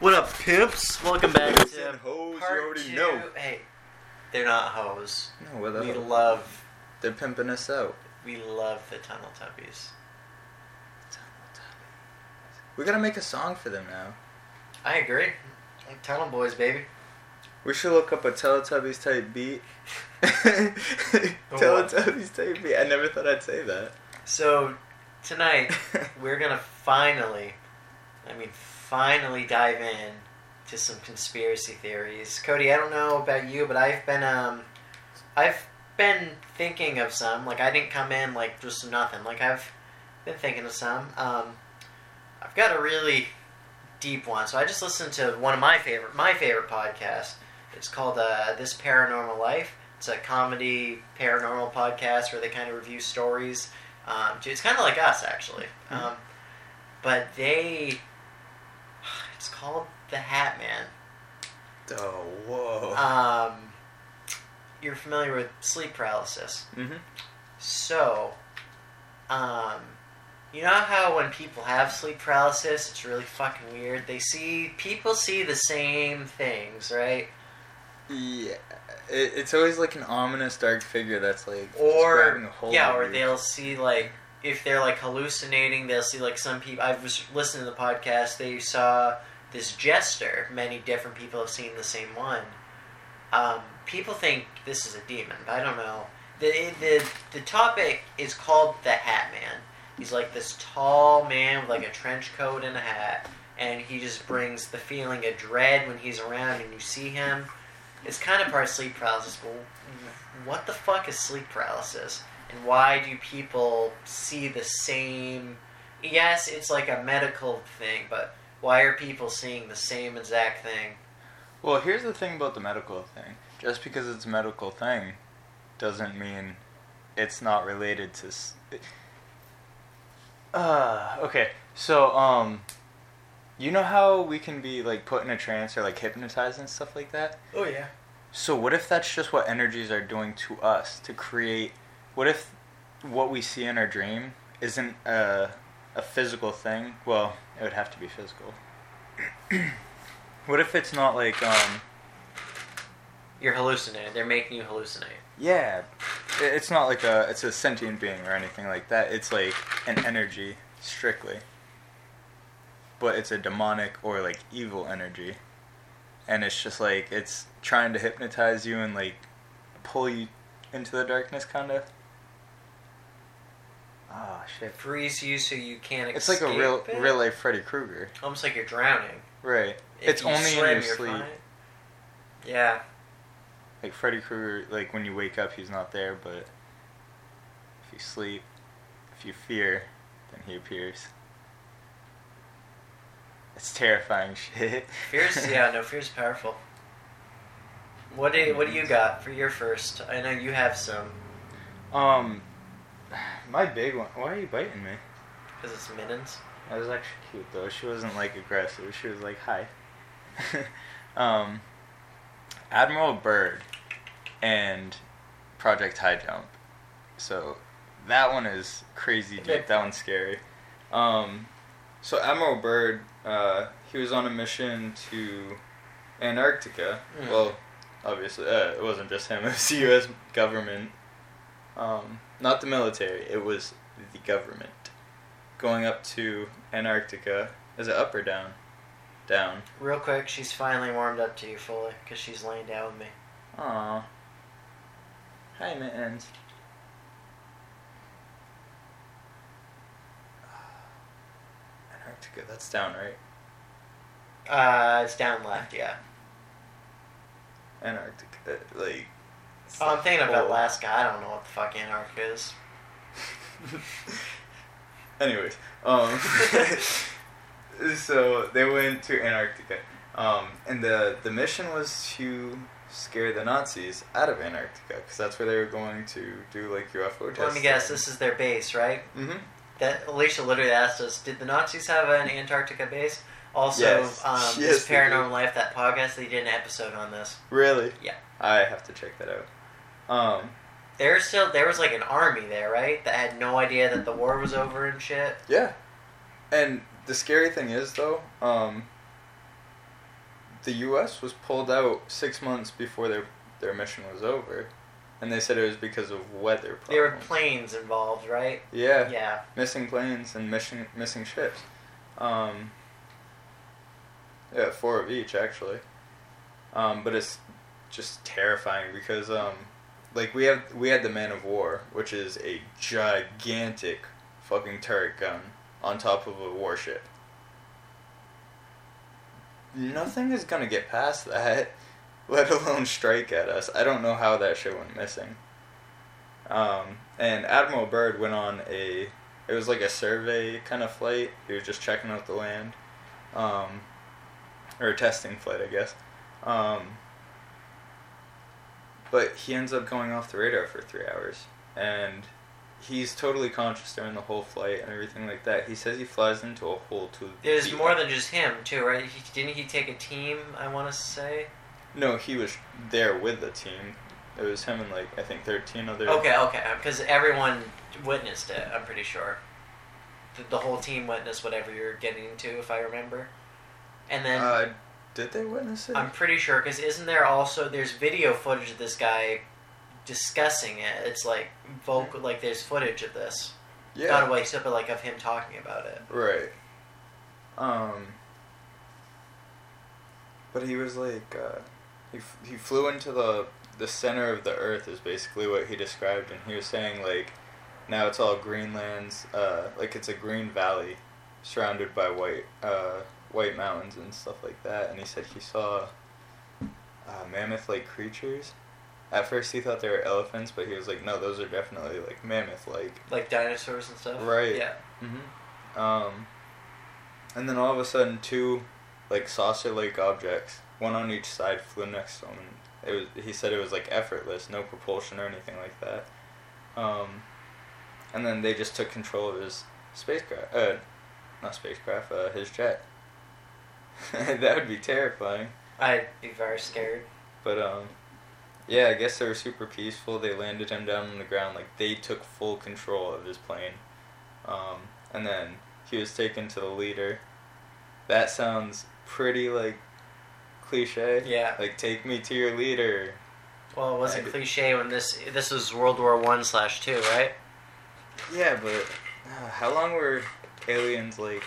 What up, pimps? Welcome back Pimps to and hoes, you part already two. know. Hey, they're not hoes. No, what We love, They're pimping us out. we love the Tunnel Tuppies. We gotta make a song for them now. I agree. Tunnel Boys, baby. We should look up a Teletubbies type beat. Teletubbies type beat. I never thought I'd say that. So tonight we're gonna finally, I mean, finally dive in to some conspiracy theories. Cody, I don't know about you, but I've been um, I've been thinking of some. Like I didn't come in like just nothing. Like I've been thinking of some. Um, I've got a really deep one. So I just listened to one of my favorite my favorite podcasts. It's called uh, This Paranormal Life. It's a comedy paranormal podcast where they kind of review stories. Um, it's kind of like us, actually. Mhm. Um, but they, it's called The Hat Man. Oh, whoa. Um, you're familiar with sleep paralysis. mm-hmm. So, um, you know how when people have sleep paralysis, it's really fucking weird. They see people see the same things, right? Yeah. It, it's always like an ominous dark figure that's like Or yeah, or they'll see like if they're like hallucinating, they'll see like some people. I was listening to the podcast. They saw this jester. Many different people have seen the same one. Um, people think this is a demon, but I don't know. The, the the topic is called the Hat Man. He's like this tall man with like a trench coat and a hat, and he just brings the feeling of dread when he's around and you see him. It's kind of part of sleep paralysis, but what the fuck is sleep paralysis? And why do people see the same? Yes, it's like a medical thing, but why are people seeing the same exact thing? Well, here's the thing about the medical thing. Just because it's a medical thing doesn't mean it's not related to. s- Uh, okay. So, um, you know how we can be like put in a trance or like hypnotized and stuff like that? Oh yeah. So, what if that's just what energies are doing to us to create? What if what we see in our dream isn't a, a physical thing? Well, it would have to be physical. what if it's not like, um, You're hallucinating. They're making you hallucinate. Yeah, i- it's not like a it's a sentient being or anything like that. It's like an energy strictly. But it's a demonic or like evil energy. And it's just like it's trying to hypnotize you and like pull you into the darkness kind of. Ah, shit. Freeze you so you can't It's like a real it. real life Freddy Krueger. Almost like you're drowning. Right. If it's only in your sleep. fine. Yeah. Like Freddy Krueger, like when you wake up, he's not there, but if you sleep, if you fear, then he appears. It's terrifying shit. Fear's yeah, no, fear's powerful. What do you, what do you got for your first? I know you have some Um, my big one. Why are you biting me? because it's mittens. That was actually cute though. She wasn't like aggressive. She was like, "Hi." um, Admiral Byrd and Project High Jump. So that one is crazy Okay. deep. That one's scary. Um, so Admiral Byrd, uh, he was on a mission to Antarctica. Mm. Well, obviously, uh, it wasn't just him. It was the U.S. government. Um, not the military. It was the government going up to Antarctica. Is it up or down? Down. Real quick, she's finally warmed up to you fully because she's laying down with me. Aw. Hi, mittens. Antarctica, that's down, right? Uh, it's down left, yeah. Antarctica, like. Oh, I'm thinking of. Alaska. I don't know what the fuck Antarctica is. Anyways, um, so they went to Antarctica, um, and the the mission was to scare the Nazis out of Antarctica because that's where they were going to do like UFO tests. Let me guess. This is their base, right? Mm-hmm. That Alicia literally asked us, "Did the Nazis have an Antarctica base?" Also, Yes. um, Yes, this Paranormal. Life, that podcast, they did an episode on this. Really? Yeah. I have to check that out. Um, There's still there was like an army there, right? That had no idea that the war was over and shit. yeah. And the scary thing is though, um, the U.S. was pulled out six months before their their mission was over, and they said it was because of weather problems. There were planes involved, right? Yeah, Yeah. missing planes and missing missing ships. Um, yeah, four of each actually. Um, but it's just terrifying because um, like we have we had the Man of War, which is a gigantic fucking turret gun on top of a warship. Nothing is gonna get past that, let alone strike at us. I don't know how that shit went missing. Um, and Admiral Byrd went on a it was like a survey kind of flight. He was just checking out the land, um, or a testing flight, I guess. Um, but he ends up going off the radar for three hours, and he's totally conscious during the whole flight and everything like that. He says he flies into a hole to. It was more than just him, too, right? He, didn't he take a team, I want to say? No, he was there with the team. It was him and like I think thirteen other. Okay, okay. Because everyone witnessed it, I'm pretty sure. The, the whole team witnessed whatever you're getting into, if I remember. And then Uh, did they witness it? I'm pretty sure, because isn't there also, there's video footage of this guy discussing it. It's like vocal, like there's footage of this. yeah. Not away, but like of him talking about it. Right. Um. But he was like, uh, he f- he flew into the the center of the earth is basically what he described, and he was saying like, now it's all greenlands, uh, like it's a green valley, surrounded by white uh white mountains and stuff like that, and he said he saw, uh, mammoth like creatures. At first he thought they were elephants, but he was like, no, those are definitely like mammoth like. Like dinosaurs and stuff. Right. Yeah. Mm-hmm. Um, and then all of a sudden, two like saucer-like objects, one on each side, flew next to him. And it was he said it was like effortless, no propulsion or anything like that. Um, and then they just took control of his spacecraft. Uh, not spacecraft. Uh, his jet. that would be terrifying. I'd be very scared. But um, yeah, I guess they were super peaceful. They landed him down on the ground. Like they took full control of his plane. Um, and then he was taken to the leader. That sounds pretty like cliche. Yeah. Like take me to your leader. Well, it wasn't I- cliche when this this was World War One slash two, right? Yeah, but uh, how long were aliens like?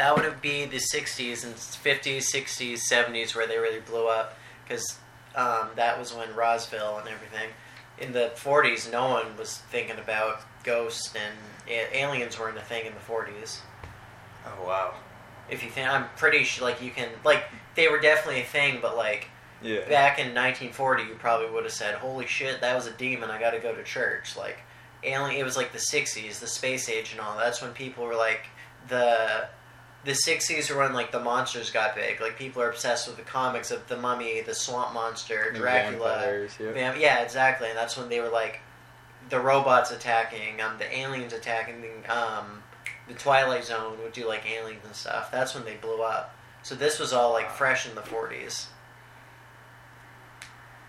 That would be the '60s and '50s, '60s, '70s where they really blew up, because um, that was when Roswell and everything. In the '40s, no one was thinking about ghosts and a- aliens weren't a thing in the '40s. Oh wow. If you think, I'm pretty sure, like you can, like they were definitely a thing, but like Yeah. back in 1940, you probably would have said, "Holy shit, that was a demon! I got to go to church." Like, alien. It was like the 60s, the space age, and all. That's when people were like the the 60s were when like the monsters got big. Like people are obsessed with the comics of the Mummy, the Swamp Monster, Dracula. yeah. Vam- yeah, exactly. And that's when they were like the robots attacking, um, the aliens attacking, um, the Twilight Zone would do like aliens and stuff. That's when they blew up. So this was all like fresh in the 40s.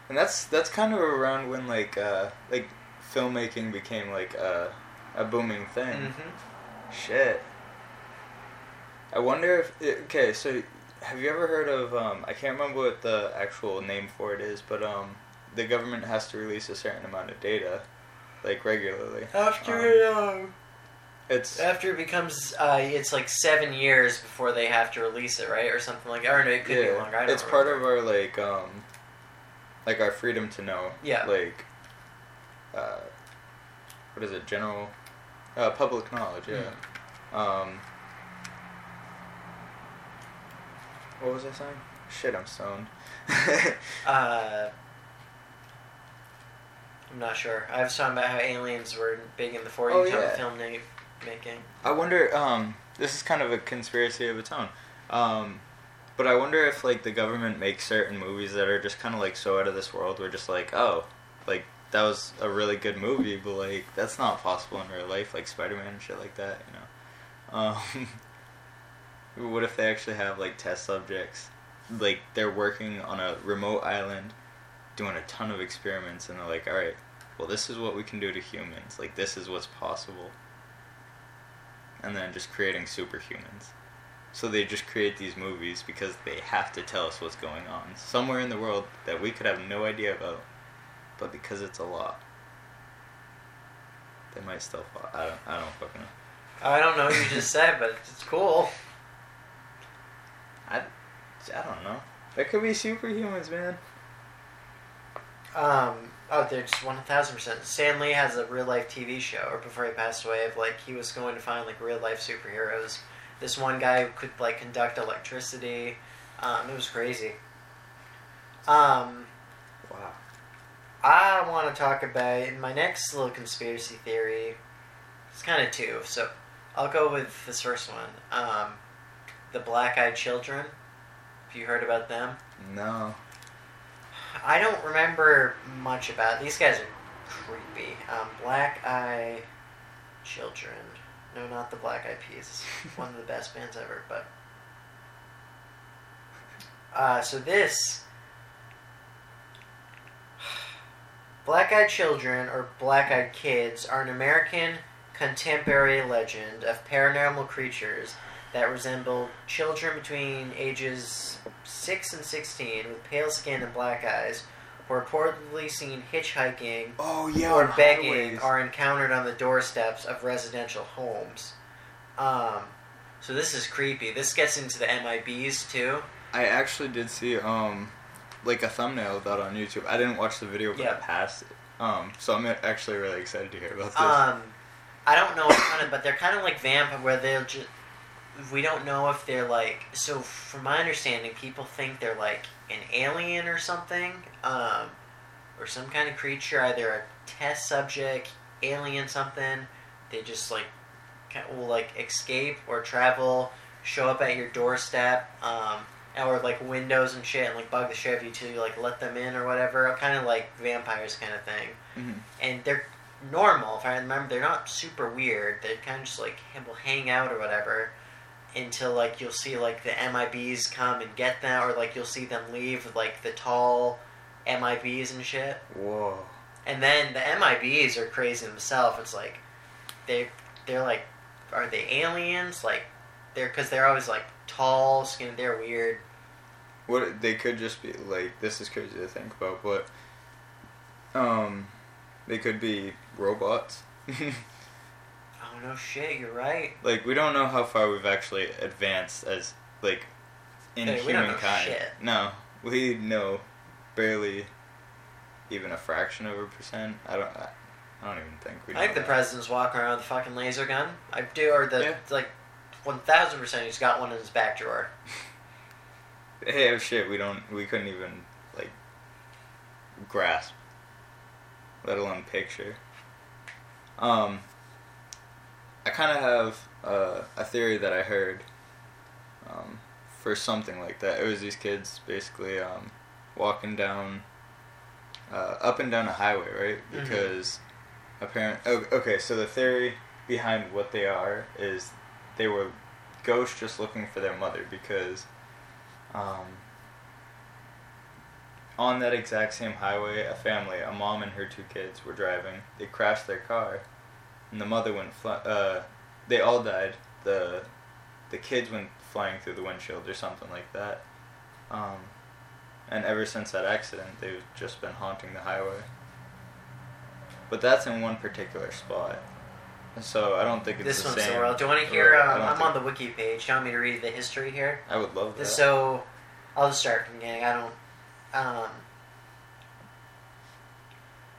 And that's that's kind of around when like uh like filmmaking became like a a booming thing. Mm-hmm. Shit. I wonder if okay, so have you ever heard of um I can't remember what the actual name for it is, but um the government has to release a certain amount of data like regularly. After um, It's after it becomes, uh, it's like seven years before they have to release it, right, or something like. Or no, it could be yeah, longer. I don't it's part of our like um like our freedom to know. Yeah. Like uh what is it? General uh public knowledge, yeah. Mm. Um What was I saying? Shit, I'm stoned. Uh, I'm not sure. I was talking about how aliens were big in the 40s Oh, on yeah. film making. I wonder. Um, this is kind of a conspiracy of its own. Um, but I wonder if like the government makes certain movies that are just kind of like so out of this world. We're just like, oh, like that was a really good movie, but like that's not possible in real life, like Spider Man and shit like that. You know. Um, what if they actually have like test subjects? Like they're working on a remote island, doing a ton of experiments, and they're like, all right, well, this is what we can do to humans. Like this is what's possible and then just creating superhumans. So they just create these movies because they have to tell us what's going on somewhere in the world that we could have no idea about, but because it's a law, they might still fall. I don't. I don't fucking know. I don't know what you just said, but it's cool. I, I don't know. There could be superhumans, man. Um, oh, there's one thousand percent. Stan Lee has a real life TV show, or before he passed away, of like he was going to find like real life superheroes. This one guy could like conduct electricity. Um, it was crazy. Um, Wow. I want to talk about my next little conspiracy theory. It's kind of two, so I'll go with this first one. Um, the Black Eyed Children. Have you heard about them? No. I don't remember much about these guys are creepy. Um, Black Eye Children. No, not the Black Eyed Peas. One of the best bands ever, but. Uh, so this. Black Eyed Children, or Black Eyed Kids, are an American contemporary legend of paranormal creatures that resemble children between ages 6 and 16 with pale skin and black eyes who are reportedly seen hitchhiking Oh yeah. or begging highways. are encountered on the doorsteps of residential homes. Um, so this is creepy. This gets into the MIBs too. I actually did see um, like a thumbnail of that on YouTube. I didn't watch the video, but Yeah. I passed it. Um, so I'm actually really excited to hear about this. Um, I don't know, kind of, but they're kind of like vampire, where they'll just. We don't know if they're like. So, from my understanding, people think they're like an alien or something, um, or some kind of creature, either a test subject, alien, something. They just like will like escape or travel, show up at your doorstep, um, or like windows and shit, and like bug the shit out of you till you like let them in or whatever. Kind of like vampires, kind of thing Mhm. and they're normal. If I remember, they're not super weird. They kind of just like will hang out or whatever until like you'll see like the MIBs come and get them, or like you'll see them leave with like the tall MIBs and shit. Whoa. And then the MIBs are crazy themselves. It's like they they're like are they aliens? Like they're because they're always like tall, skin. They're weird. What they could just be like. This is crazy to think about, but um, they could be robots. No shit! You're right. like we don't know how far we've actually advanced as like in Hey, we don't know humankind. No, we know barely even a fraction of a percent. I don't. I, I don't even think we. I think the that. president's walking around with a fucking laser gun. I do, or the Yeah. like, one thousand percent. He's got one in his back drawer. Hey, oh shit, we don't. We couldn't even like grasp, let alone picture. Um, I kind of have uh, a theory that I heard um, for something like that. It was these kids basically um, walking down, uh, up and down a highway, right? Mhm. Because apparent. Oh, okay, so the theory behind what they are is they were ghosts just looking for their mother because um, on that exact same highway, a family, a mom and her two kids, were driving. They crashed their car, and the mother went. Fly- uh, they all died. the The kids went flying through the windshield or something like that. Um, and ever since that accident, they've just been haunting the highway. But that's in one particular spot. So I don't think it's this the one's same. somewhere else. Do you want to hear? Um, I'm think- on the wiki page. Do you want me to read the history here? I would love that. So, I'll just start from the beginning. I don't. Um,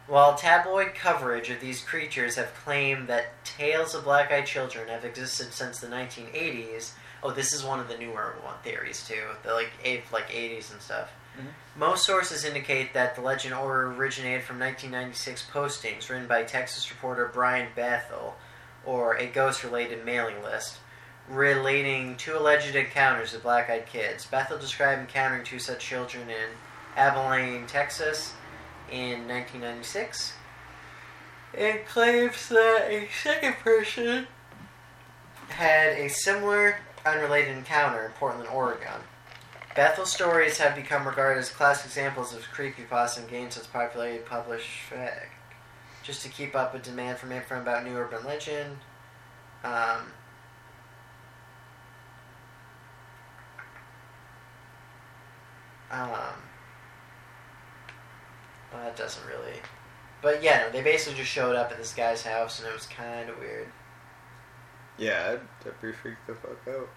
while tabloid coverage of these creatures have claimed that tales of black-eyed children have existed since the 1980s, oh, this is one of the newer one theories too. The like eight, like 80s and stuff. Mhm. Most sources indicate that the legend originated from 1996 postings written by Texas reporter Brian Bethel, or a ghost-related mailing list relating two alleged encounters of black-eyed kids. Bethel described encountering two such children in Abilene, Texas, in 1996 it claims that a second person had a similar unrelated encounter in Portland, Oregon. Bethel stories have become regarded as classic examples of creepypasta and gained such popularity published. Just to keep up with demand from info about new urban legend. Um, um, well, that doesn't really. But yeah, no, they basically just showed up at this guy's house, and it was kind of weird. Yeah, I'd, I'd be freaked the fuck out.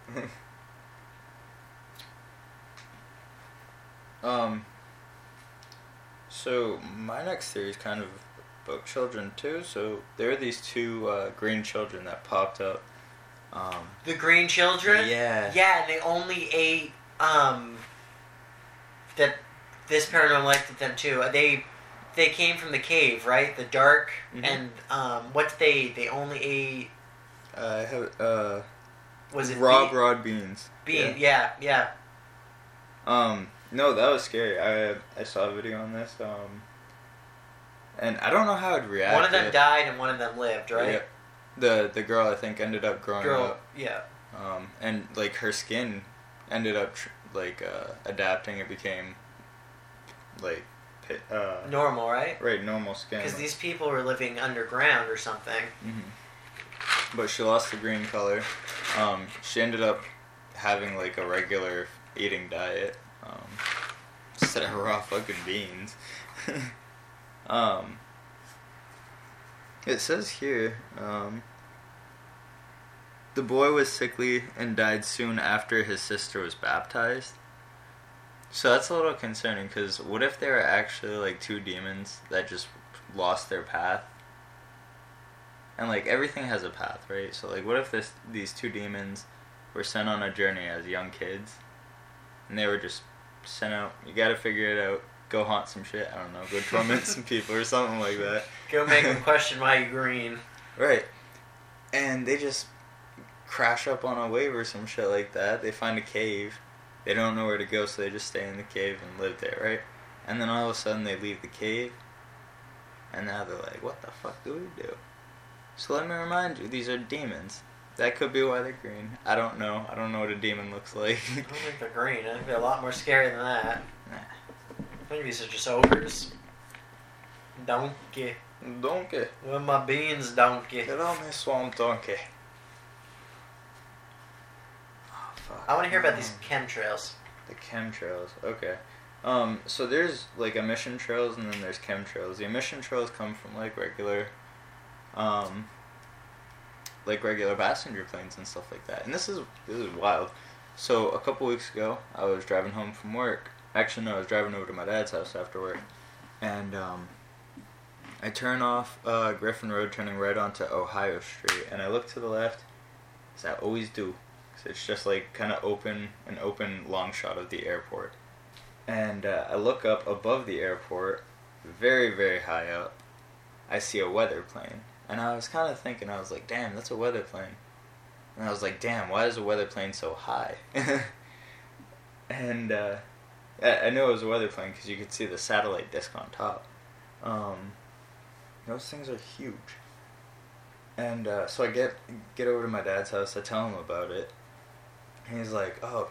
um. So my next theory is kind of about children too. So there are these two uh, green children that popped up. Um, The green children. yeah. Yeah, and they only ate um. That this paranormal life did them too. Uh, They they came from the cave, right? The dark Mhm. and um. What they they only ate have uh, was it raw bean? broad beans. bean? Yeah, yeah. Um, no, that was scary. I I saw a video on this. Um, and I don't know how I'd react. One of them if- died and one of them lived, right? Yeah. The the girl I think ended up growing Girl, up. yeah. Um, and like her skin ended up tr- like uh, adapting. It became like uh, Normal, right? right normal skin. Because these people were living underground or something. hmm But she lost the green color. Um, she ended up having like a regular eating diet um, instead of raw fucking beans. um, it says here um, the boy was sickly and died soon after his sister was baptized. So that's a little concerning because what if they were actually like two demons that just lost their path and like everything has a path, right? So like, what if this these two demons were sent on a journey as young kids, and they were just sent out? You got to figure it out. Go haunt some shit. I don't know. Go torment some people or something like that. Go make them question why you green. Right. And they just crash up on a wave or some shit like that. They find a cave. They don't know where to go, so they just stay in the cave and live there, right? And then all of a sudden they leave the cave, and now they're like, what the fuck do we do? So let me remind you, these are demons. That could be why they're green. I don't know. I don't know what a demon looks like. I don't think they're green. I think they're a lot more scary than that. Nah. I think these are just ogres. Donkey. Donkey. Where my beans, donkey? Get on me, swamp donkey. Oh, fuck. I want to hear about these chemtrails. The chemtrails. Okay. Um, so there's like emission trails and then there's chemtrails. The emission trails come from like regular, um, like regular passenger planes and stuff like that. And this is this is wild. So a couple weeks ago, I was driving home from work. Actually, no, I was driving over to my dad's house after work, and um, I turn off uh, Griffin Road, turning right onto Ohio Street, and I look to the left, as I always do. 'Cause it's just like kind of open, an open long shot of the airport. And uh, I look up above the airport, very, very high up. I see a weather plane. And I was kind of thinking, I was like, damn, that's a weather plane. And I was like, damn, why is a weather plane so high? and uh, I, I knew it was a weather plane because you could see the satellite disc on top. Um, those things are huge. And uh, so I get get over to my dad's house. I tell him about it. And he's like, "Oh,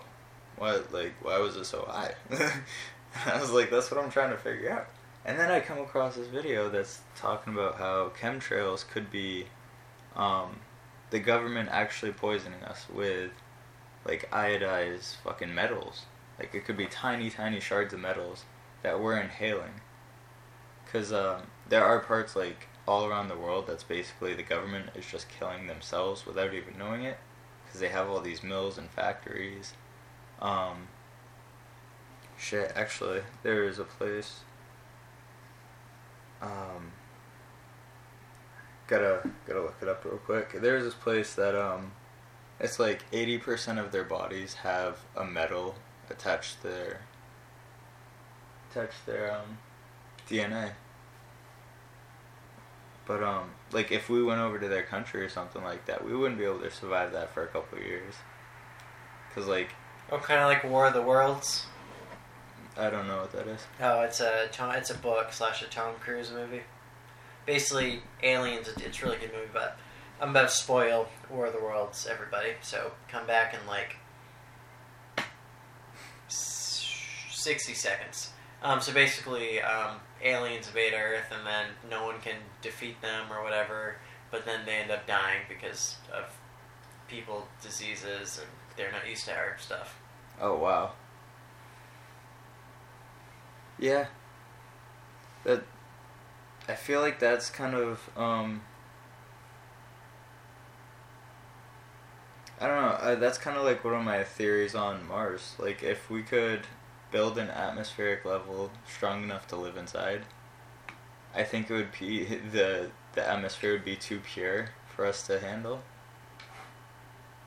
what? Like, why was it so high?" I was like, "That's what I'm trying to figure out." And then I come across this video that's talking about how chemtrails could be, um, the government actually poisoning us with, like iodized fucking metals. Like it could be tiny, tiny shards of metals that we're inhaling. Cause um, there are parts like all around the world that's basically the government is just killing themselves without even knowing it, because they have all these mills and factories. Um, shit, actually, there is a place. Um, gotta gotta look it up real quick. There's this place that um, it's like eighty percent of their bodies have a metal attached to their attached to their um, DNA. But um, like if we went over to their country or something like that, we wouldn't be able to survive that for a couple of years. Cause like Oh, kind of like War of the Worlds. I don't know what that is. Oh, it's a Tom, it's a book slash a Tom Cruise movie. Basically, aliens. It's a really good movie, but I'm about to spoil War of the Worlds, everybody. So come back in like sixty seconds. Um, so basically, um, aliens invade Earth, and then no one can defeat them or whatever. But then they end up dying because of people diseases, and they're not used to our stuff. Oh wow. Yeah. That I feel like that's kind of um I don't know. Uh, that's kind of like one of my theories on Mars. Like if we could build an atmospheric level strong enough to live inside, I think it would be the the atmosphere would be too pure for us to handle.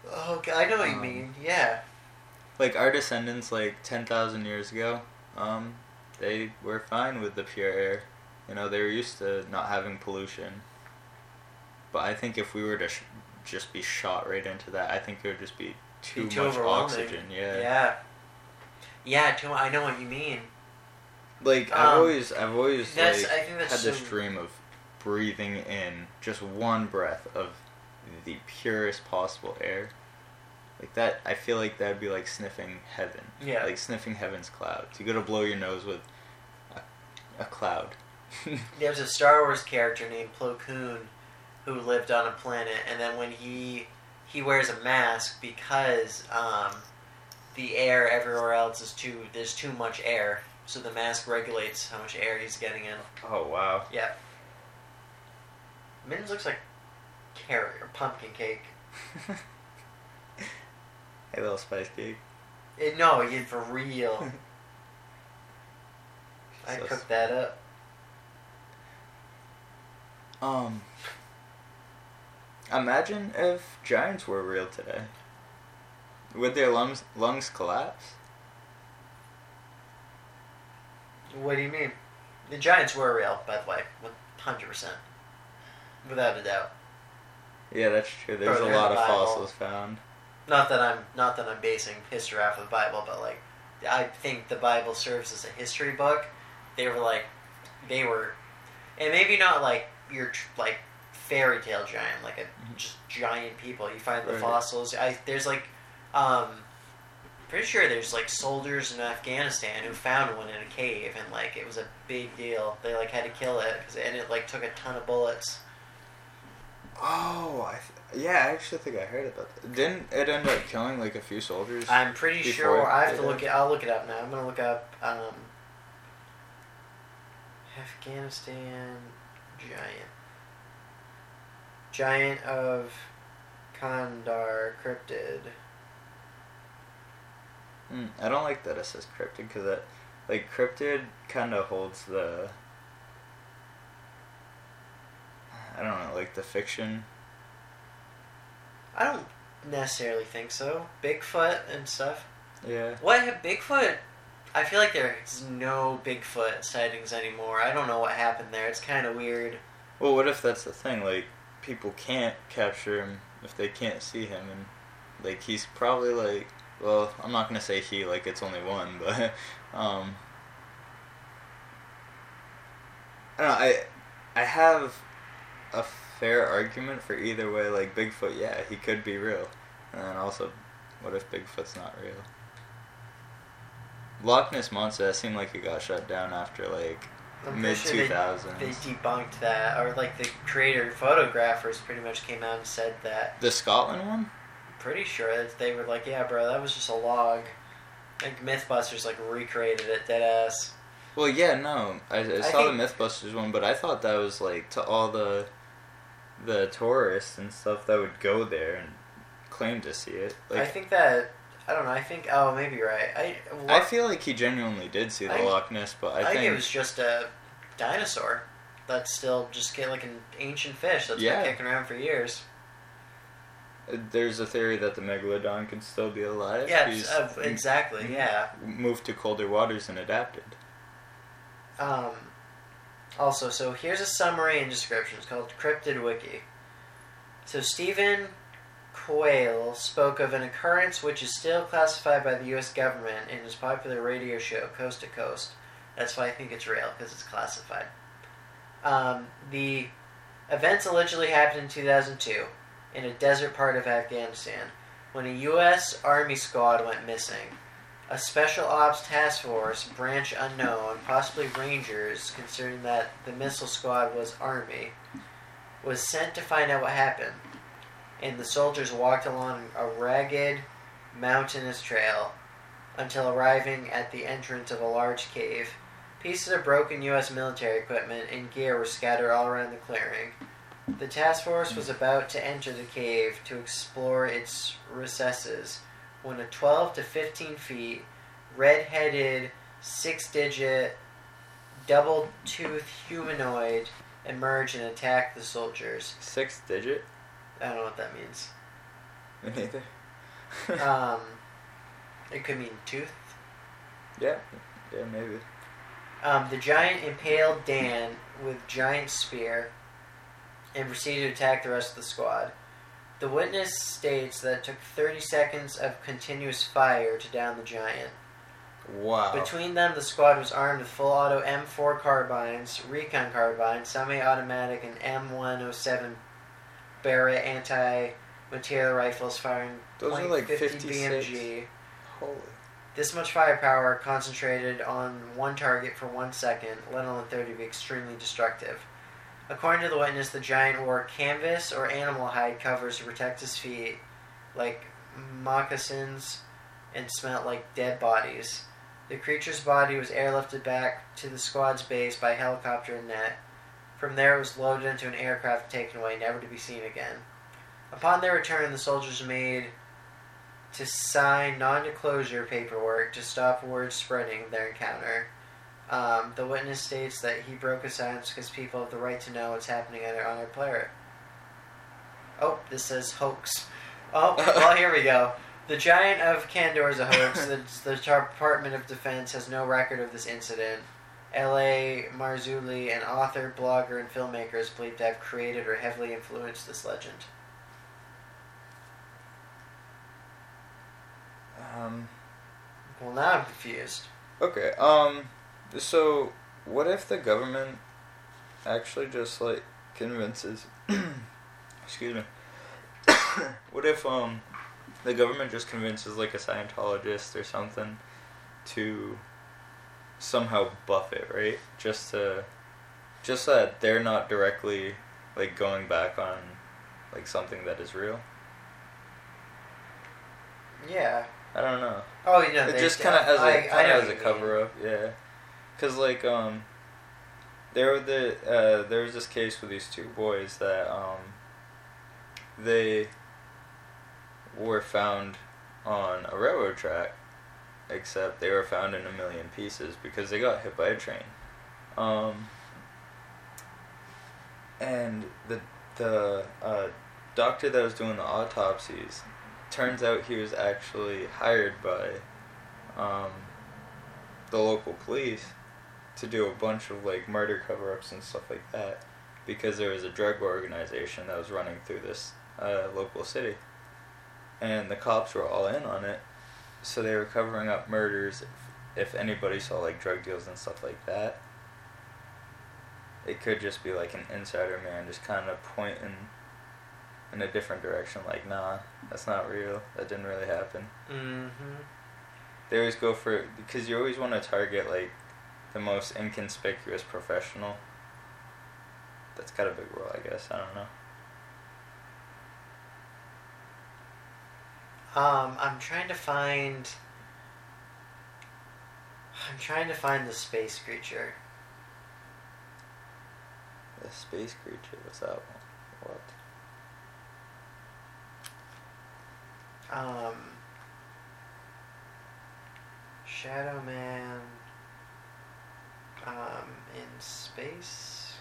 Oh, okay, I know what you Um, mean. Yeah. Like our descendants, like ten thousand years ago, um, they were fine with the pure air. You know, they were used to not having pollution. But I think if we were to sh- just be shot right into that, I think it would just be too, Be too much oxygen. Yeah. Yeah. Yeah. Too, I know what you mean. Like I've Um, always, I've always like I think that's had this so- dream of breathing in just one breath of the purest possible air. Like that, I feel like that'd be like sniffing heaven. Yeah. Like sniffing heaven's clouds. You gotta blow your nose with a, a cloud. There's a Star Wars character named Plo Koon who lived on a planet, and then when he he wears a mask because um, the air everywhere else is too there's too much air, so the mask regulates how much air he's getting in. oh wow. Yeah. Mittens looks like carrot or pumpkin cake. hey, little spice cake. Eh, no, you for real. I So- cooked that up. Um. Imagine if giants were real today. Would their lungs lungs collapse? What do you mean? The Giants were real, by the way, one hundred percent, without a doubt. Yeah, that's true. There's a lot in of Bible. fossils found. Not that I'm not that I'm basing history off of the Bible, but like I think the Bible serves as a history book. They were like they were, and maybe not like your like fairy tale giant, like a Mhm. just giant people. You find the Right. fossils. I there's like um pretty sure there's like soldiers in Afghanistan who found one in a cave, and like it was a big deal. They like had to kill it, 'cause- and it like took a ton of bullets. Oh, I th- yeah, I actually think I heard about that. Didn't it end up killing like a few soldiers? I'm pretty sure. I have to did? look it. I'll look it up now. I'm gonna look up um, Afghanistan giant, giant of Kandahar cryptid. Mm, I don't like that it says cryptid because that, like, cryptid kind of holds the. I don't know, like the fiction. I don't necessarily think so. Bigfoot and stuff. Yeah. What have Bigfoot? I feel like there's no Bigfoot sightings anymore. I don't know what happened there. It's kind of weird. Well, what if that's the thing? Like, people can't capture him if they can't see him, and like he's probably like. Well, I'm not gonna say he like it's only one, but um. I don't know. I I have a fair argument for either way. Like Bigfoot, yeah, he could be real, and then also, what if Bigfoot's not real? Loch Ness monster that seemed like it got shut down after like mid two thousands. They debunked that, or like the creator photographers pretty much came out and said that. The Scotland one. Pretty sure that they were like, yeah, bro, that was just a log. Like MythBusters like recreated it, dead ass. Well, yeah, no, I, I saw think- the MythBusters one, but I thought that was like to all the the tourists and stuff that would go there and claim to see it. Like, I think that I don't know. I think oh maybe you're right. I I feel like he genuinely did see the I- Loch Ness, but I, I, think, think it was just a dinosaur that's still just get like an ancient fish that's Yeah. been kicking around for years. There's a theory that the megalodon could still be alive. Yeah, uh, exactly. m- Yeah. moved to colder waters and adapted. Um, also, so here's a summary and description. It's called Cryptid Wiki. So Stephen Quayle spoke of an occurrence which is still classified by the U.S. government in his popular radio show Coast to Coast. That's why I think it's real because it's classified. Um, the events allegedly happened in 2002 in a desert part of Afghanistan when a U.S. Army squad went missing. A special ops task force, branch unknown, possibly Rangers, considering that the missile squad was Army, was sent to find out what happened. And the soldiers walked along a ragged, mountainous trail until arriving at the entrance of a large cave. Pieces of broken U.S. military equipment and gear were scattered all around the clearing. The task force was about to enter the cave to explore its recesses when a 12 to 15 feet, red headed, six digit, double toothed humanoid emerged and attacked the soldiers. Six digit? I don't know what that means. Me neither. Um, it could mean tooth. yeah, yeah, maybe. Um, the giant impaled Dan with giant spear and proceeded to attack the rest of the squad. The witness states that it took 30 seconds of continuous fire to down the giant. Wow. Between them, the squad was armed with full auto M4 carbines, recon carbines, semi automatic, and M107 Barrett anti material rifles firing Those are like 50 56. BMG. Holy. This much firepower concentrated on one target for one second, let alone 30, would be extremely destructive. According to the witness, the giant wore canvas or animal hide covers to protect his feet, like moccasins, and smelled like dead bodies. The creature's body was airlifted back to the squad's base by helicopter and net. From there, it was loaded into an aircraft and taken away, never to be seen again. Upon their return, the soldiers made to sign non-disclosure paperwork to stop word spreading of their encounter. Um, the witness states that he broke his silence because people have the right to know what's happening on their, on their player. Oh, this says hoax. Oh, well, here we go. The Giant of Kandahar is a hoax. the, the Department of Defense has no record of this incident. L.A. Marzulli, an author, blogger, and filmmaker, is believed to have created or heavily influenced this legend. Um. Well, now I'm confused. Okay. Um. So, what if the government actually just like convinces? excuse me. what if um the government just convinces like a Scientologist or something to somehow buff it, right? Just to just so that they're not directly like going back on like something that is real. Yeah. I don't know. Oh, you know, it just kind of as I- a I of as a you mean. cover up, yeah. Cause like um, there were the uh, there was this case with these two boys that um, they were found on a railroad track, except they were found in a million pieces because they got hit by a train. Um, and the the uh, doctor that was doing the autopsies turns out he was actually hired by um, the local police to do a bunch of like murder cover-ups and stuff like that because there was a drug organization that was running through this uh, local city. And the cops were all in on it. So they were covering up murders if, if anybody saw like drug deals and stuff like that. It could just be like an insider man just kind of pointing in a different direction like nah that's not real. That didn't really happen. Mm-hmm. they always go for because you always want to target like the most inconspicuous professional that's got a big role i guess i don't know Um, I'm trying to find. I'm trying to find the space creature. the space creature what's that one what Um, Shadow Man. Um, in space.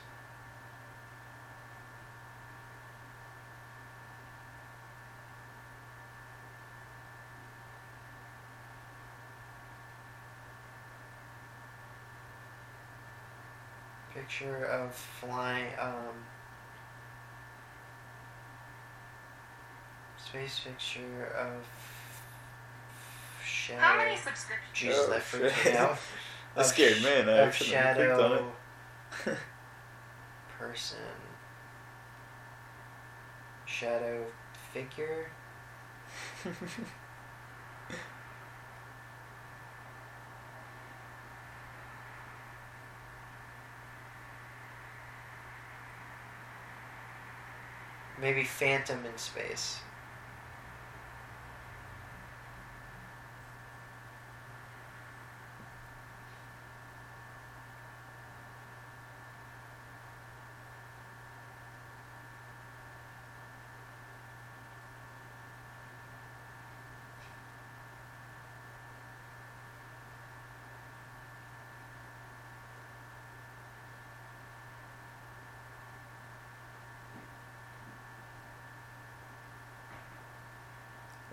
Picture of flying. Um, space picture of shadow. How many subscriptions? Jesus, Oh, that freaked me out. That scared me, and I accidentally clicked on it. person. Shadow figure. Maybe phantom in space.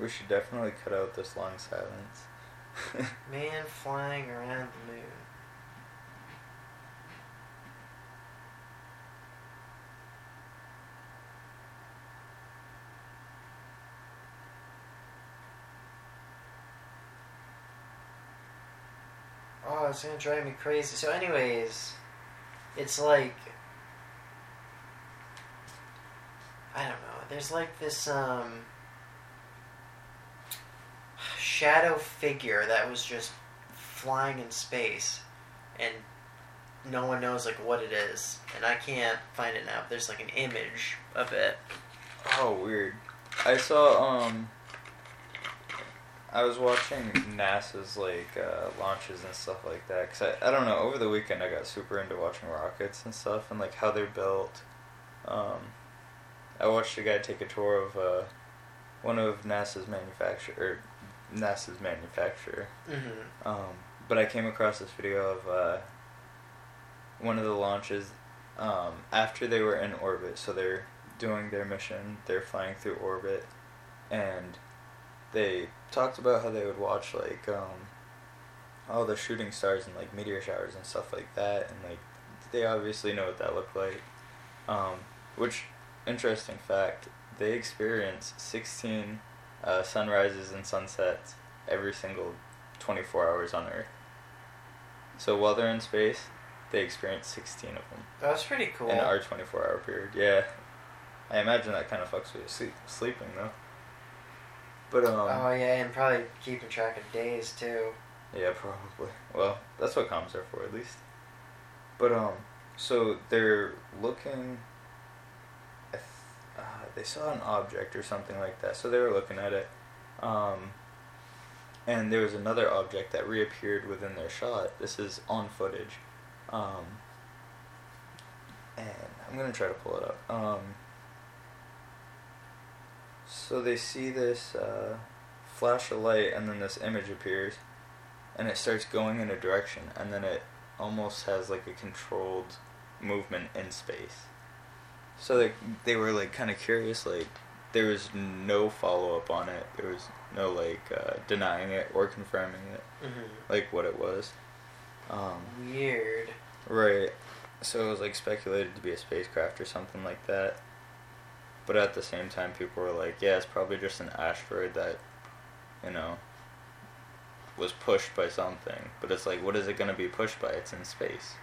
We should definitely cut out this long silence. Man flying around the moon. Oh, it's gonna drive me crazy. So, anyways, it's like I don't know. There's like this um shadow figure that was just flying in space, and no one knows like what it is, and I can't find it now. There's like an image of it. oh, weird. I saw um. I was watching NASA's like uh, launches and stuff like that because I, I don't know over the weekend I got super into watching rockets and stuff and like how they're built. Um, I watched a guy take a tour of uh, one of NASA's manufacturer NASA's manufacturer. Mm-hmm. Um, but I came across this video of uh, one of the launches um, after they were in orbit. So they're doing their mission, they're flying through orbit, and they talked about how they would watch like um, all the shooting stars and like meteor showers and stuff like that, and like they obviously know what that looked like. Um, which interesting fact, they experience sixteen uh, sunrises and sunsets every single twenty four hours on Earth. So while they're in space, they experience sixteen of them That's pretty cool. in our twenty four hour period. Yeah, I imagine that kind of fucks with sleep, sleeping though. But um, oh yeah, and probably keeping track of days too. Yeah, probably. Well, that's what comms are for, at least. But um, so they're looking. They saw an object or something like that, so they were looking at it. Um, and there was another object that reappeared within their shot. This is on footage. Um, and I'm gonna try to pull it up. Um, so they see this uh, flash of light, and then this image appears, and it starts going in a direction, and then it almost has like a controlled movement in space. So they they were like kind of curious, like there was no follow up on it. There was no like uh, denying it or confirming it, Mm-hmm. like what it was. Um, Weird. Right. So it was like speculated to be a spacecraft or something like that. But at the same time, people were like, yeah, it's probably just an asteroid that, you know, was pushed by something. But it's like, what is it going to be pushed by? It's in space.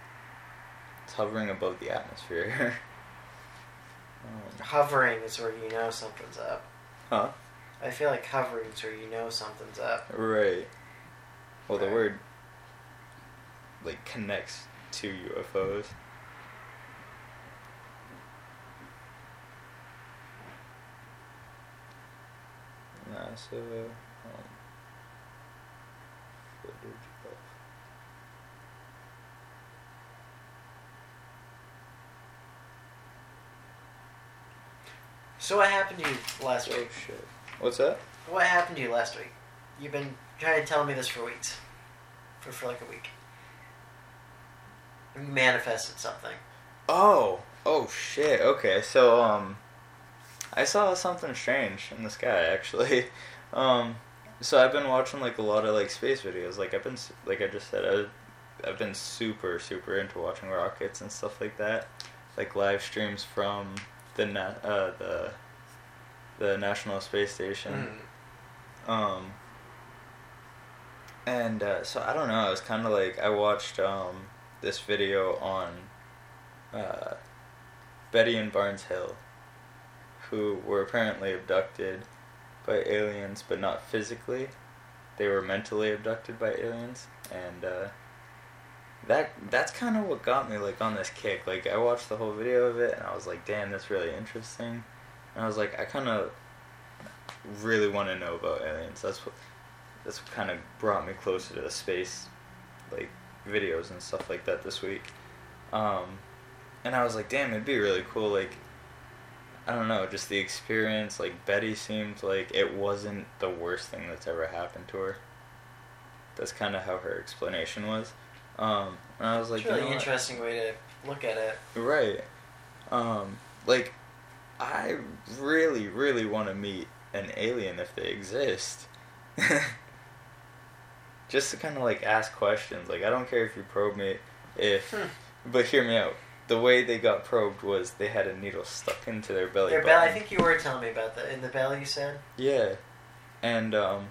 It's hovering above the atmosphere. Hovering is where you know something's up. huh? I feel like hovering is where you know something's up. Right. Well, the word, like, connects to UFOs. NASA um, footage of. So what happened to you last week? Oh shit! What's that? What happened to you last week? You've been trying to tell me this for weeks. For, for like a week. You manifested something. Oh, oh shit. Okay, so um, I saw something strange in the sky actually. Um, so I've been watching like a lot of like space videos. Like I've been like I just said, I've, I've been super super into watching rockets and stuff like that. Like live streams from the na- uh the the National Space Station. Mm. Um, and uh, so I don't know. I was kind of like I watched um, this video on uh, Betty and Barney Hill, who were apparently abducted by aliens, but not physically. They were mentally abducted by aliens, and uh, that that's kind of what got me like on this kick. Like I watched the whole video of it, and I was like, "Damn, that's really interesting." And I was like, I kind of really want to know about aliens. That's what that's what kind of brought me closer to the space, like videos and stuff like that this week. Um, and I was like, damn, it'd be really cool. Like, I don't know, just the experience. Like Betty seemed like it wasn't the worst thing that's ever happened to her. That's kind of how her explanation was. Um, and I was like, really you know what? interesting way to look at it. Right. Um, like, I really, really want to meet an alien if they exist. Just to kind of like ask questions. Like I don't care if you probe me, if, Hmm. but hear me out. The way they got probed was they had a needle stuck into their belly Their belly. I think you were telling me about that in the belly. You said. Yeah, and um,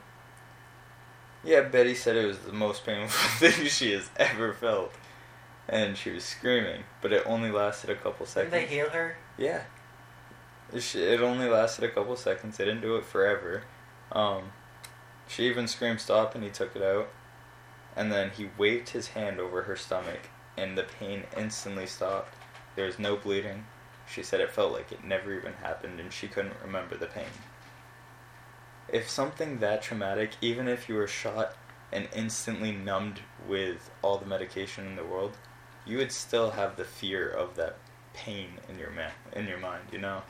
yeah, Betty said it was the most painful thing she has ever felt, and she was screaming, but it only lasted a couple seconds. Did they heal her? Yeah. It It only lasted a couple seconds. They didn't do it forever. Um, she even screamed stop and he took it out. And then he waved his hand over her stomach and the pain instantly stopped. There was no bleeding. She said it felt like it never even happened and she couldn't remember the pain. If something that traumatic, even if you were shot and instantly numbed with all the medication in the world, you would still have the fear of that pain in your ma- in your mind, you know.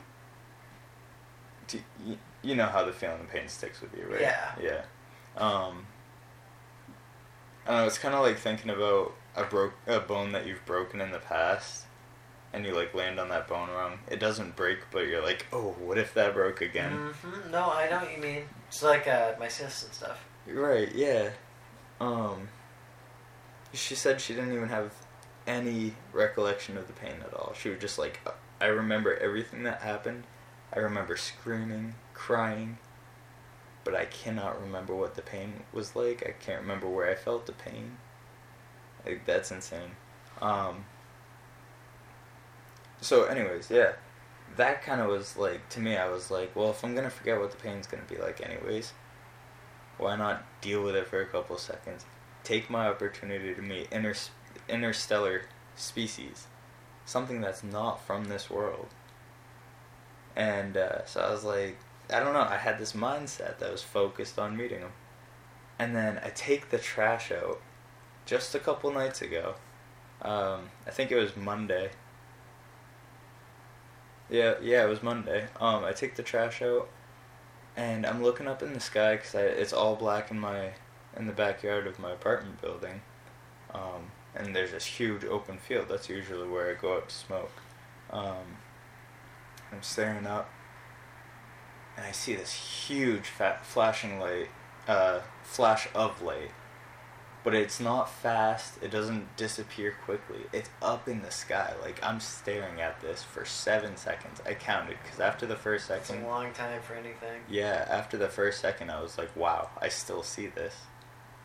Do you, you know how the feeling of pain sticks with you, right? Yeah. Yeah. Um. I know. It's kind of like thinking about a broke a bone that you've broken in the past, and you like land on that bone wrong. It doesn't break, but you're like, oh, what if that broke again? hmm No, I know what you mean. It's like uh, my sis and stuff. Right, yeah. Um she said she didn't even have any recollection of the pain at all. She was just like I remember everything that happened. I remember screaming, crying, but I cannot remember what the pain was like. I can't remember where I felt the pain. Like that's insane. Um So anyways, yeah. That kind of was like to me I was like, well, if I'm to forget what the pain's to be like anyways, why not deal with it for a couple seconds? Take my opportunity to meet inter- interstellar species, something that's not from this world. And uh, so I was like, I don't know. I had this mindset that was focused on meeting them. And then I take the trash out just a couple nights ago. Um, I think it was Monday. Yeah, yeah, it was Monday. Um, I take the trash out, and I'm looking up in the sky because it's all black in my in the backyard of my apartment building, um, and there's this huge open field. That's usually where I go out to smoke. Um, I'm staring up, and I see this huge fat flashing light, uh, flash of light. But it's not fast. It doesn't disappear quickly. It's up in the sky. Like I'm staring at this for seven seconds. I counted because after the first second, It's a long time for anything. yeah, after the first second, I was like, wow, I still see this.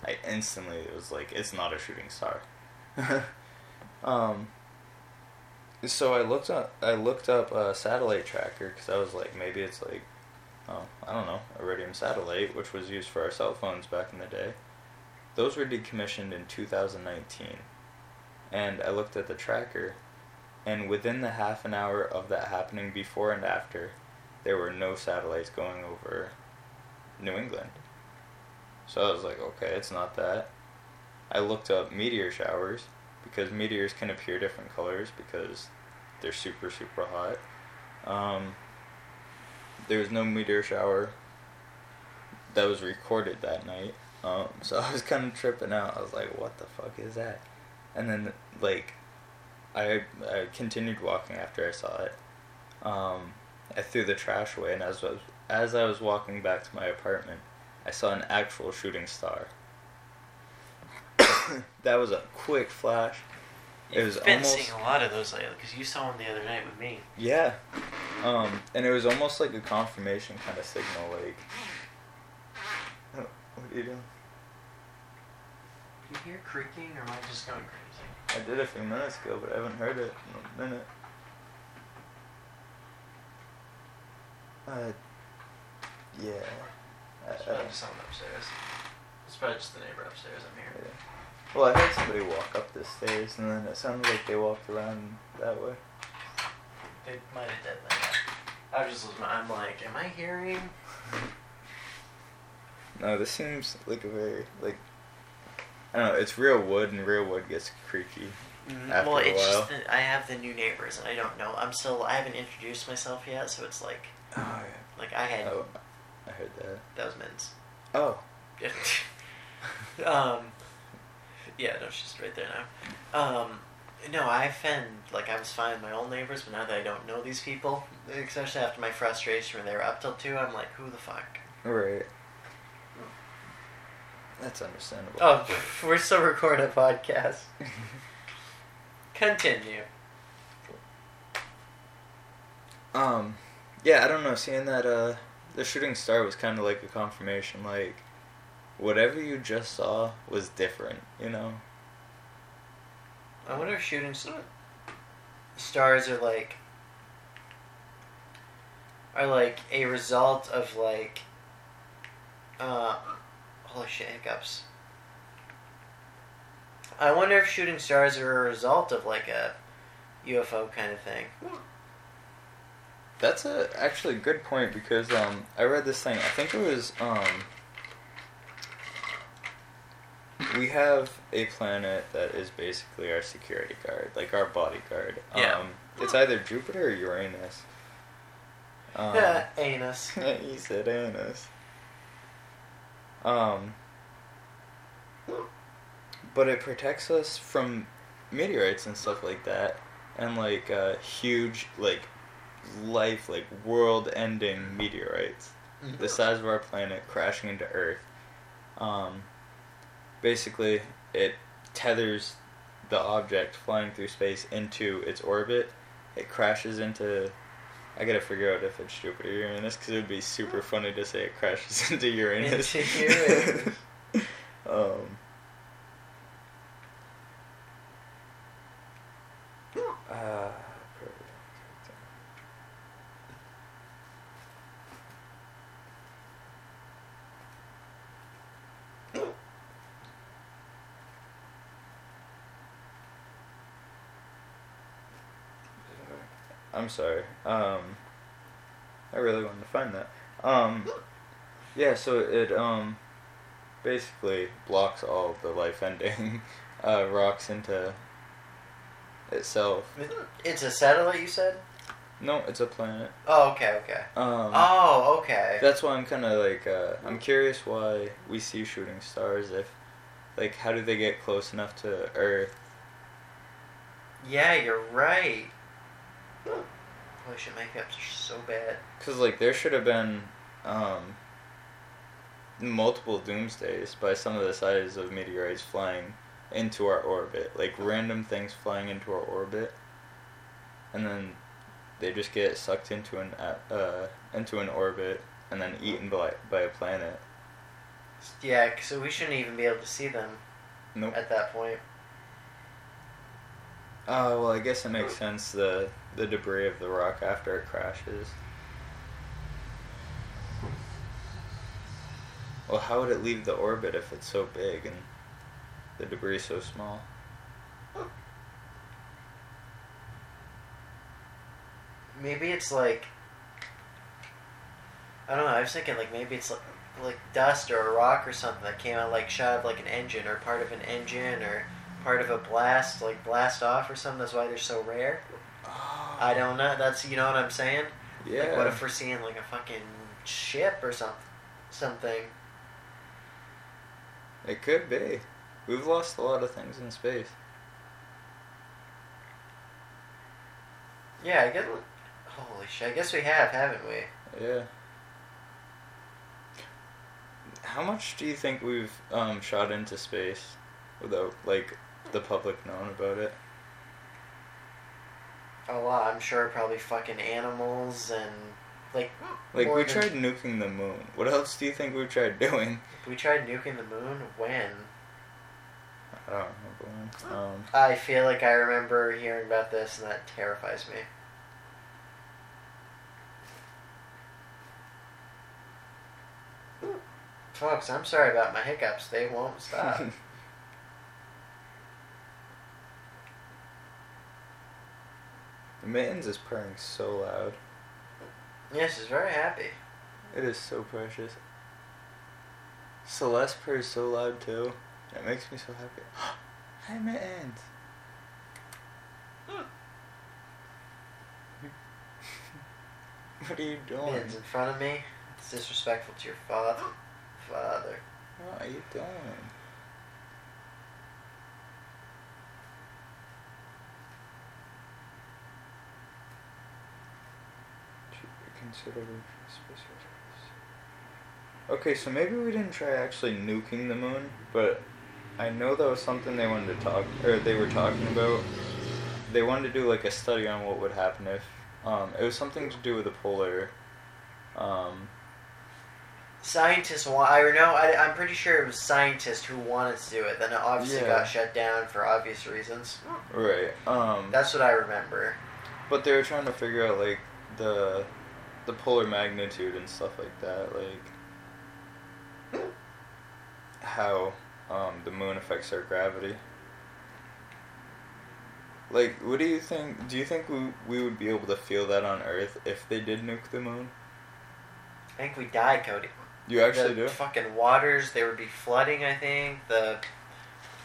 I instantly it was like, it's not a shooting star. um. So I looked up. I looked up a satellite tracker because I was like, maybe it's like, oh, I don't know, Iridium satellite, which was used for our cell phones back in the day. Those were decommissioned in 2019, and I looked at the tracker, and within the half an hour of that happening, before and after, there were no satellites going over New England. So I was like, okay, it's not that. I looked up meteor showers because meteors can appear different colors because they're super, super hot. Um, there was no meteor shower that was recorded that night. Um, so I was kind of tripping out. I was like, what the fuck is that? And then, like, I, I continued walking after I saw it. Um, I threw the trash away, and as I was, as I was walking back to my apartment, I saw an actual shooting star. that was a quick flash. It was You've been almost seeing a lot of those lately because you saw one the other night with me. yeah, um, and it was almost like a confirmation kind of signal. Like, you doing? Do you hear creaking or am I just going crazy? I did a few minutes ago, but I haven't heard it in a minute. Uh, yeah. I- It's probably just someone upstairs. It's probably just the neighbor upstairs. I'm here. yeah. Well, I heard somebody walk up the stairs, and then it sounded like they walked around that way. They might have did that. I was just, I'm like, am I hearing? No, this seems like a very like. I don't know. It's real wood, and real wood gets creaky. After well, a it's while. just that I have the new neighbors and I don't know. I'm still, I haven't introduced myself yet, so it's like, Oh, yeah. like I had oh, I heard that. that was Min's. Oh, um, yeah, no, she's right there now. Um, No, I offend. Like I was fine with my old neighbors, but now that I don't know these people, especially after my frustration when they were up till two, I'm like, who the fuck? Right. That's understandable. Oh, we're still recording a podcast. Continue. Um, yeah, I don't know. Seeing that uh, the shooting star was kind of like a confirmation. Like, whatever you just saw was different. You know. I wonder if shooting stars are like are like a result of like uh holy shit hiccups. I wonder if shooting stars are a result of like a UFO kind of thing. That's a actually a good point because um I read this thing. I think it was um we have a planet that is basically our security guard, like our bodyguard. Yeah. Um it's either Jupiter or Uranus. Um, Yeah, anus. he said anus. Um but it protects us from meteorites and stuff like that and like uh, huge like life like world ending meteorites the size of our planet crashing into earth. Um, basically it tethers the object flying through space into its orbit. It crashes into i gotta figure out if it's jupiter or uranus because it would be super funny to say it crashes into uranus Into Uranus. um, I'm sorry. Um, I really wanted to find that. Um, yeah, so it um, basically blocks all the life-ending uh, rocks into itself. It's a satellite, you said? No, it's a planet. Oh, okay, okay. Um, Oh, okay. That's why I'm kind of like uh, I'm curious why we see shooting stars. If like how do they get close enough to Earth? Yeah, you're right. Holy shit, my hiccups are so bad. Because like there should have been um, multiple doomsdays by some of the sizes of meteorites flying into our orbit, like random things flying into our orbit, and then they just get sucked into an uh, into an orbit and then eaten by by a planet. Yeah, so we shouldn't even be able to see them Nope. at that point. Oh well, I guess it makes sense. The the debris of the rock after it crashes. Well, how would it leave the orbit if it's so big and the debris so small? Maybe it's like I don't know. I was thinking like maybe it's like like dust or a rock or something that came out like shot of like an engine or part of an engine or part of a blast like blast off or something. That's why they're so rare. I don't know. That's you know what I'm saying. Yeah. Like what if we're seeing like a fucking ship or something? Something. It could be. We've lost a lot of things in space. Yeah, I guess. Holy shit! I guess we have, haven't we? Yeah. How much do you think we've um, shot into space without like the public known about it? A lot. I'm sure probably fucking animals and like. Like we tried nuking the moon. What else do you think we've tried doing? We tried nuking the moon. When? I don't remember when. Um, I feel like I remember hearing about this, and that terrifies me. Folks, I'm sorry about my hiccups. They won't stop. mittens is purring so loud. yes, she's very happy. It is so precious. Celeste purrs so loud too. It makes me so happy. Hi mittens. what are you doing? Mittens in front of me. It's disrespectful to your father. Father. What are you doing? Okay, so maybe we didn't try actually nuking the moon, but I know that was something they wanted to talk, or they were talking about. They wanted to do like a study on what would happen if, um, it was something to do with the polar, um, Scientists want. I know. I, I'm pretty sure it was scientists who wanted to do it. Then it obviously Yeah. got shut down for obvious reasons. right, um, That's what I remember. but they were trying to figure out like the, the polar magnitude and stuff like that, like how um, the moon affects our gravity. Like, what do you think? Do you think we we would be able to feel that on Earth if they did nuke the moon? I think we'd die, Cody. You actually the do. fucking waters. There would be flooding. I think the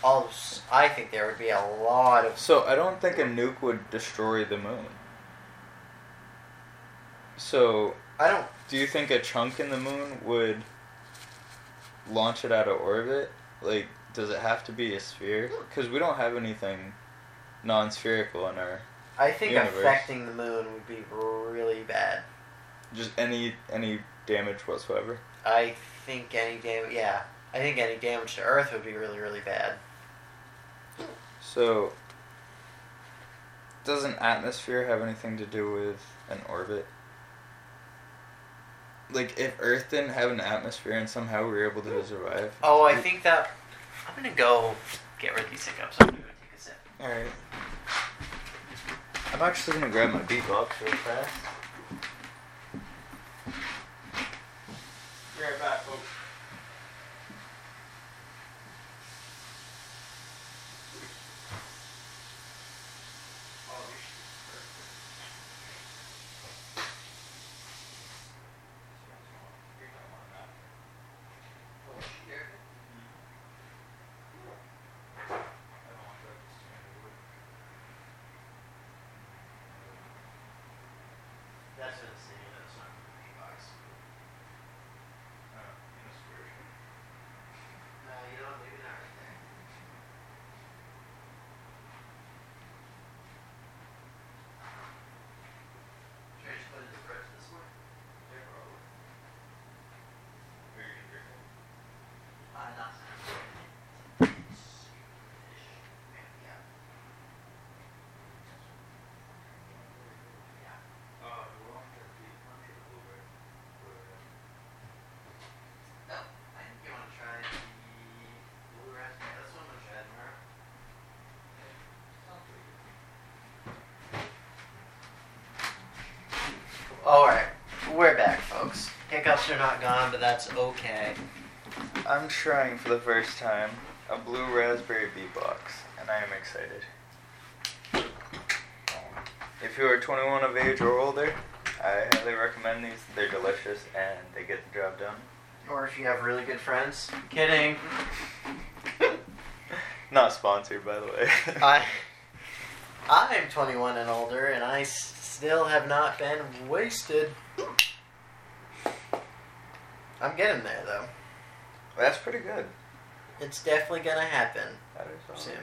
all. I think there would be a lot of. So I don't think a nuke would destroy the moon. So I don't. do you think a chunk in the moon would launch it out of orbit? Like, does it have to be a sphere? Hmm. Because we don't have anything non-spherical in our I think Universe. affecting the moon would be really bad. just any any damage whatsoever. I think any damage. Yeah, I think any damage to Earth would be really, really bad. So does an atmosphere have anything to do with an orbit? Like if Earth didn't have an atmosphere and somehow we were able to survive. Oh, I think that. I'm gonna go get rid of these hiccups. I'm gonna take a sip. All right. I'm actually gonna grab my beatbox real fast. Be right back, folks. That's what it's saying. That's not the beatbox. No, you don't leave it out right there. Should I just put it in the fridge this way? Yeah, probably. Uh, not Yeah. Yeah. Oh, I think you want to try the blue raspberry. That's what I'm gonna try tomorrow. All right, we're back, folks. Hiccups are not gone, but that's okay. I'm trying for the first time a blue raspberry beatbox, and I am excited. Um, if you are 21 of age or older, I highly recommend these. They're delicious and they get the job done. Or if you have really good friends. Kidding. Not sponsored, by the way. I I'm 21 and older, and I s- still have not been wasted. I'm getting there though. That's pretty good. It's definitely gonna happen That is soon.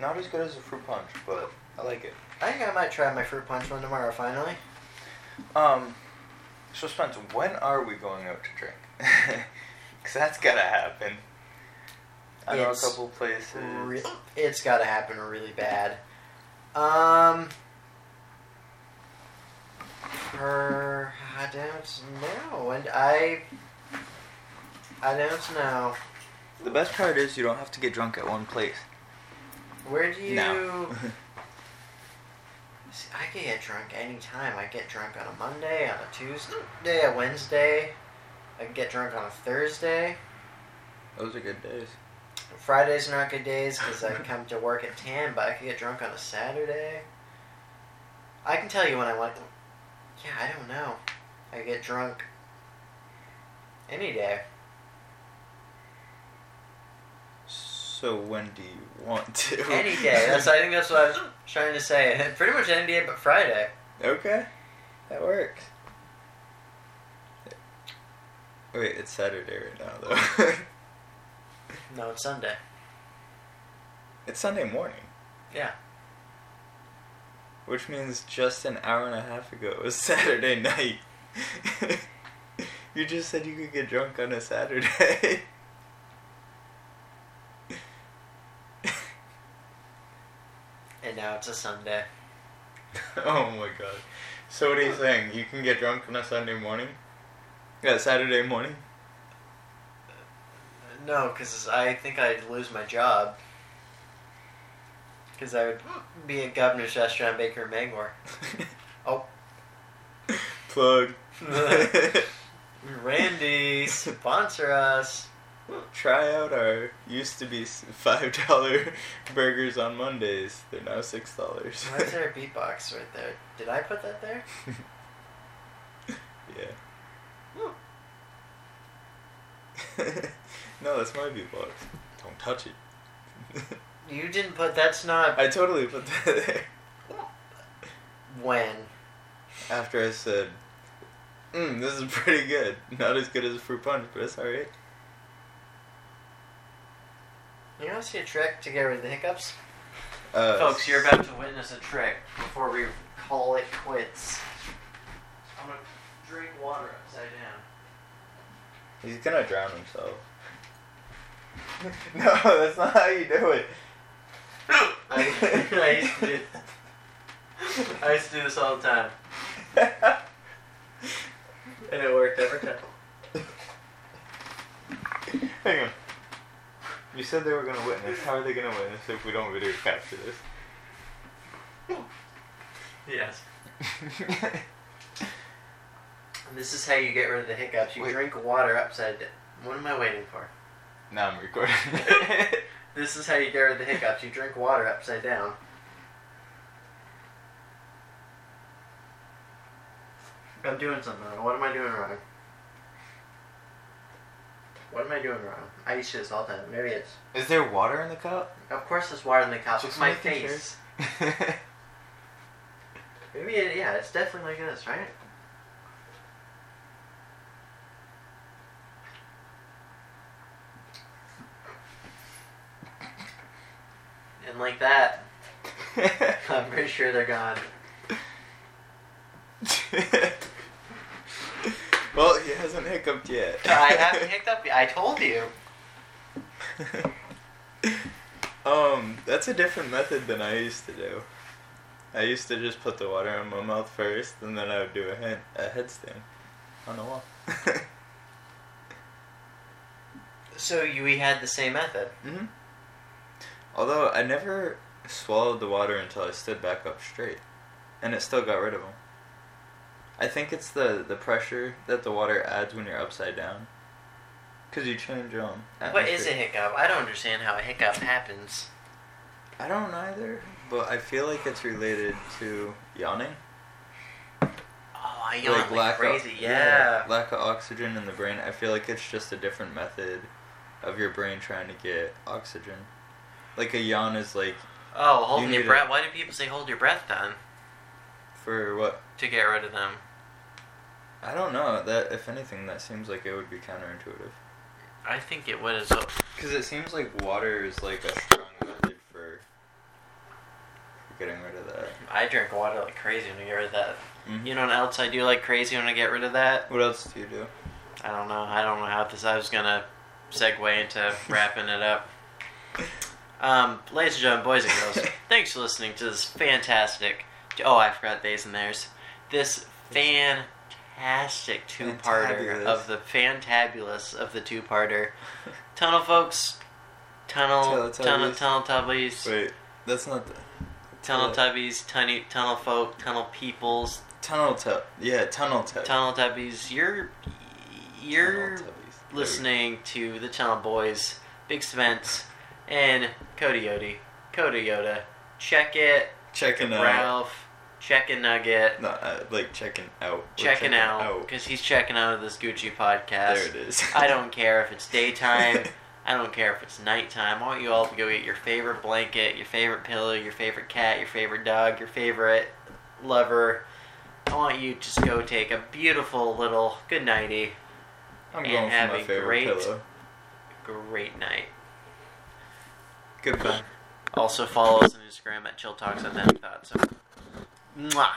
Not as good as a fruit punch, but I like it. I think I might try my fruit punch one tomorrow. Finally. Um, so Spencer, when are we going out to drink? Because that's gotta happen. I know a couple places. Re- it's got to happen really bad. Um. For I don't know, and I. I don't know. The best part is you don't have to get drunk at one place. Where do you? No. See, I can get drunk anytime. I get drunk on a Monday, on a Tuesday, a Wednesday. I can get drunk on a Thursday. Those are good days. Fridays are not good days because I come to work at 10, but I can get drunk on a Saturday. I can tell you when I want. Yeah, I don't know. I get drunk any day. So when do you want to? Any day. That's I think that's what I was trying to say. Pretty much any day but Friday. okay, that works. Wait, it's Saturday right now though. No, it's Sunday. it's Sunday morning, Yeah. Which means just an hour and a half ago it was Saturday night. you just said you could get drunk on a Saturday. And now it's a Sunday. oh my god. So what are you saying? You can get drunk on a Sunday morning? Yeah, Saturday morning? Uh, no, because I think I'd lose my job. Because I would be at Governor's Restaurant Baker and Bangor. Oh. Plug. Randy, sponsor us. Try out our used to be five dollar burgers on Mondays. They're now six dollars. Why is there a beatbox right there? Did I put that there? yeah. no, that's my beatbox. Don't touch it. You didn't put. That's not. I totally put that there. When? After I said, mm, this is pretty good. Not as good as a fruit punch, but it's alright. You want to see a trick to get rid of the hiccups? Uh, Folks, you're about to witness a trick before we call it quits. I'm gonna drink water upside down. He's gonna drown himself. no, that's not how you do it. I, I used to do. I used to do this all the time, and it worked every time. Hang on. You said they were gonna witness. How are they gonna witness if we don't video capture this? Yes. This is how you get rid of the hiccups. You Wait. drink water upside down. What am I waiting for? now I'm recording. This is how you get rid of the hiccups. You drink water upside down. I'm doing something wrong. What am I doing wrong? What am I doing wrong? I used to do this all the time. Maybe it's. Is there water in the cup? Of course, there's water in the cup. Just It's my face. Maybe it, yeah, it's definitely like this, right? And like that, I'm pretty sure they're gone. well, he hasn't hiccuped yet. I haven't hiccuped up. I told you. um, that's a different method than I used to do. I used to just put the water in my mouth first, and then I would do a head a headstand on the wall. So you we had the same method. hmm Although I never swallowed the water until I stood back up straight, and it still got rid of them. I think it's the the pressure that the water adds when you're upside down. Cause you change um. What is a hiccup? I don't understand how a hiccup happens. I don't either, but I feel like it's related to yawning. Oh, I yawn like, of- crazy. yeah. lack of oxygen in the brain. I feel like it's just a different method of your brain trying to get oxygen. Like a yawn is like Oh, holding You your breath. Why do people say hold your breath then? for what? To get rid of them. I don't know. That if anything, that seems like it would be counterintuitive. I think it would as well. Because it seems like water is like a strong method for, for getting rid of that. I drink water like crazy when I get rid of that. Mhm. You know what else I do like crazy when I get rid of that? What else do you do? I don't know. I don't know how this. I was gonna segue into wrapping it up. Um, ladies and gentlemen, boys and girls, thanks for listening to this fantastic. Oh, I forgot days and theirs. This fantastic two-parter Fantabulous. of the fantabulous of the two-parter. Tunnel folks, tunnel, tunnel, Teletubbies. tunnel tubbies, Wait, that's not the tunnel tubbies, tunnel, tunnel folk, tunnel peoples, tunnel tub. Yeah, tunnel tub. tunnel tubbies. You're, you're Tunnel tubbies. listening to the Tunnel Boys, Big Spence, and Cody Yodi. Cody Yoda. Check it. Checking out. Ralph. Checking Nugget. Not uh, like checking out. We're Checking out. Because he's checking out of this Gucci podcast. There it is. I don't care if it's daytime. I don't care if it's nighttime. I want you all to go get your favorite blanket, your favorite pillow, your favorite cat, your favorite dog, your favorite lover. I want you to just go take a beautiful little good nighty, I'm and have my a great- pillow. great night. Goodbye. Also follow us on Instagram at Chill Talks Then Thoughts. Mwah.